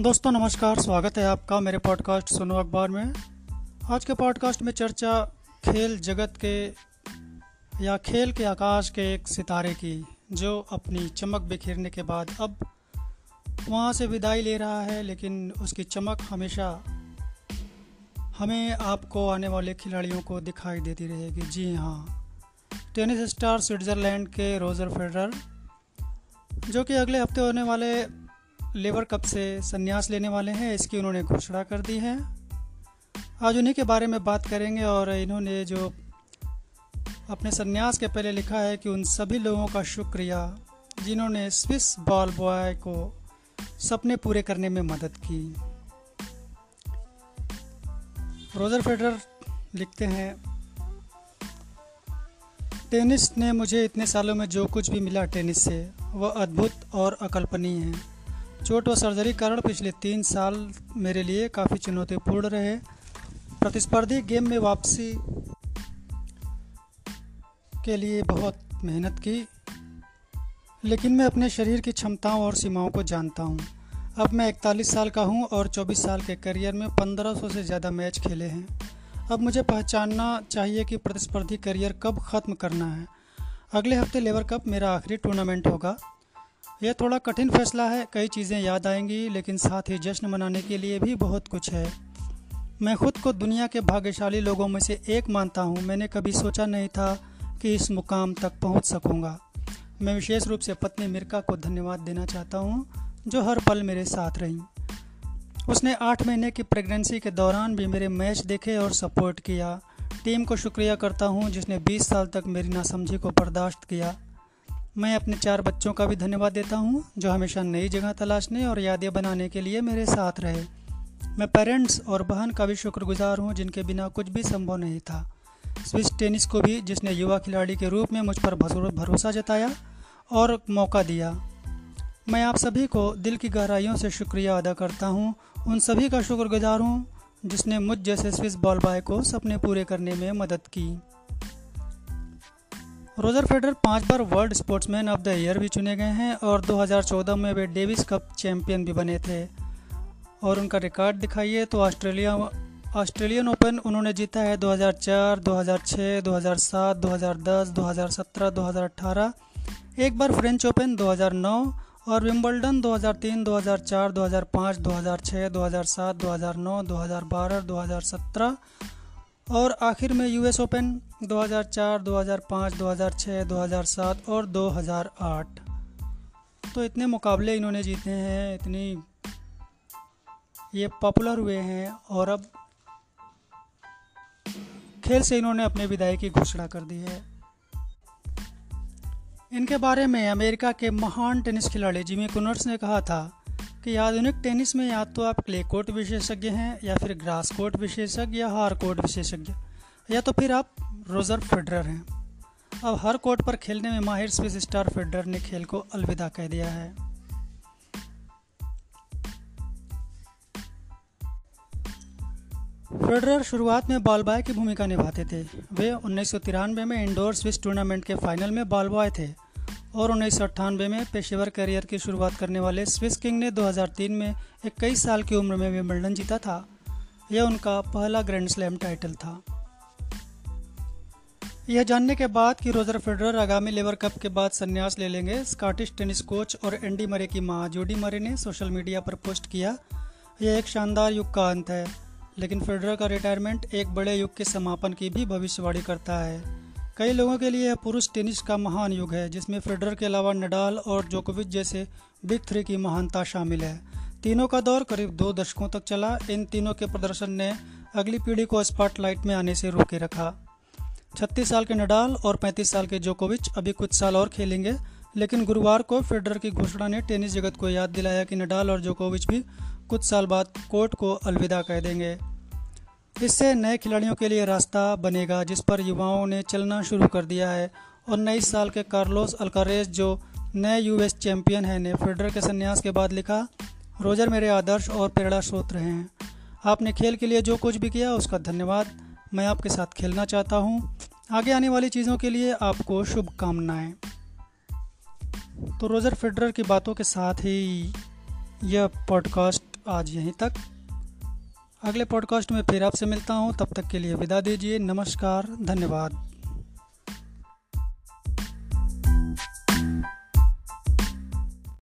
दोस्तों, नमस्कार, स्वागत है आपका मेरे पॉडकास्ट सुनो अखबार में। आज के पॉडकास्ट में चर्चा खेल जगत के या खेल के आकाश के एक सितारे की, जो अपनी चमक बिखेरने के बाद अब वहाँ से विदाई ले रहा है, लेकिन उसकी चमक हमेशा हमें आपको आने वाले खिलाड़ियों को दिखाई देती रहेगी। जी हाँ टेनिस स्टार स्विट्ज़रलैंड के रोज़र फेडरर, जो कि अगले हफ़्ते होने वाले लेबर कप से संन्यास लेने वाले हैं, इसकी उन्होंने घोषणा कर दी है। आज उन्हीं के बारे में बात करेंगे और इन्होंने जो अपने संन्यास के पहले लिखा है कि उन सभी लोगों का शुक्रिया, जिन्होंने स्विस बॉल बॉय को सपने पूरे करने में मदद की। रोजर फेडर लिखते हैं, टेनिस ने मुझे इतने सालों में जो कुछ भी मिला टेनिस से, वह अद्भुत और अकल्पनीय है। चोट व सर्जरी कारण पिछले तीन साल मेरे लिए काफ़ी चुनौतीपूर्ण रहे। प्रतिस्पर्धी गेम में वापसी के लिए बहुत मेहनत की, लेकिन मैं अपने शरीर की क्षमताओं और सीमाओं को जानता हूँ। अब मैं 41 साल का हूँ और 24 साल के करियर में 1500 से ज़्यादा मैच खेले हैं। अब मुझे पहचानना चाहिए कि प्रतिस्पर्धी करियर कब ख़त्म करना है। अगले हफ़्ते लेबर कप मेरा आखिरी टूर्नामेंट होगा। यह थोड़ा कठिन फैसला है, कई चीज़ें याद आएँगी, लेकिन साथ ही जश्न मनाने के लिए भी बहुत कुछ है। मैं खुद को दुनिया के भाग्यशाली लोगों में से एक मानता हूँ। मैंने कभी सोचा नहीं था कि इस मुकाम तक पहुँच सकूँगा। मैं विशेष रूप से पत्नी मिर्का को धन्यवाद देना चाहता हूँ, जो हर पल मेरे साथ रही। उसने आठ महीने की प्रेगनेंसी के दौरान भी मेरे मैच देखे और सपोर्ट किया। टीम को शुक्रिया करता हूँ, जिसने 20 साल तक मेरी नासमझी को बर्दाश्त किया। मैं अपने चार बच्चों का भी धन्यवाद देता हूँ, जो हमेशा नई जगह तलाशने और यादें बनाने के लिए मेरे साथ रहे। मैं पेरेंट्स और बहन का भी शुक्रगुजार हूँ, जिनके बिना कुछ भी संभव नहीं था। स्विस टेनिस को भी जिसने युवा खिलाड़ी के रूप में मुझ पर भरोसा जताया और मौका दिया। मैं आप सभी को दिल की गहराइयों से शुक्रिया अदा करता हूँ। उन सभी का शुक्रगुजार हूँ, जिसने मुझ जैसे स्विस बॉल बॉय को सपने पूरे करने में मदद की। रोजर फेडर पाँच बार world sportsman of the year भी चुने गए हैं और 2014 में वे डेविस कप चैंपियन भी बने थे और उनका रिकॉर्ड दिखाइए तो ऑस्ट्रेलिया ऑस्ट्रेलियन ओपन उन्होंने जीता है 2004, 2006, 2007, 2010, 2017, 2018 एक बार फ्रेंच ओपन 2009 और विम्बल्डन 2003, 2004, 2005, 2006, 2007, 2009, 2012, 2017 और आखिर में यूएस ओपन 2004, 2005, 2006, 2007 और 2008 तो इतने मुकाबले इन्होंने जीते हैं इतनी ये पॉपुलर हुए हैं और अब खेल से इन्होंने अपने विदाई की घोषणा कर दी है। इनके बारे में अमेरिका के महान टेनिस खिलाड़ी जिमी कुनर्स ने कहा था कि आधुनिक टेनिस में या तो आप क्ले कोर्ट विशेषज्ञ हैं, या फिर ग्रास कोर्ट विशेषज्ञ, या हार कोर्ट विशेषज्ञ, या तो फिर आप रोजर फेडरर हैं। अब हर कोर्ट पर खेलने में माहिर स्विस स्टार फेडरर ने खेल को अलविदा कह दिया है। फेडरर शुरुआत में बॉल बॉय की भूमिका निभाते थे। वे उन्नीस सौ तिरानवे में इंडोर स्विस टूर्नामेंट के फाइनल में बॉल बॉय थे। और उन्नीस सौ अट्ठानबे में पेशेवर करियर की शुरुआत करने वाले स्विस किंग ने 2003 में इक्कीस साल की उम्र में विम्बल्डन जीता था। यह उनका पहला ग्रैंड स्लैम टाइटल था। यह जानने के बाद कि रोजर फेडरर आगामी लेबर कप के बाद संन्यास ले लेंगे, स्कॉटिश टेनिस कोच और एंडी मरे की माँ जूडी मरे ने सोशल मीडिया पर पोस्ट किया। यह एक शानदार युग का अंत है, लेकिन फेडरर का रिटायरमेंट एक बड़े युग के समापन की भी भविष्यवाणी करता है। कई लोगों के लिए यह पुरुष टेनिस का महान युग है, जिसमें फेडरर के अलावा नडाल और जोकोविच जैसे बिग थ्री की महानता शामिल है। तीनों का दौर करीब दो दशकों तक चला। इन तीनों के प्रदर्शन ने अगली पीढ़ी को स्पॉटलाइट में आने से रोके रखा। छत्तीस साल के नडाल और पैंतीस साल के जोकोविच अभी कुछ साल और खेलेंगे, लेकिन गुरुवार को फेडरर की घोषणा ने टेनिस जगत को याद दिलाया कि नडाल और जोकोविच भी कुछ साल बाद कोर्ट को अलविदा कह देंगे। इससे नए खिलाड़ियों के लिए रास्ता बनेगा, जिस पर युवाओं ने चलना शुरू कर दिया है। और नई साल के कार्लोस अल्कारेज, जो नए यूएस चैंपियन हैं, ने फेडरर के संन्यास के बाद लिखा, रोजर मेरे आदर्श और प्रेरणा स्रोत रहे हैं। आपने खेल के लिए जो कुछ भी किया, उसका धन्यवाद। मैं आपके साथ खेलना चाहता हूँ। आगे आने वाली चीज़ों के लिए आपको शुभकामनाएँ। तो रोज़र फेडरर की बातों के साथ ही यह पॉडकास्ट आज यहीं तक। अगले पॉडकास्ट में फिर आपसे मिलता हूँ। तब तक के लिए विदा दीजिए। नमस्कार, धन्यवाद।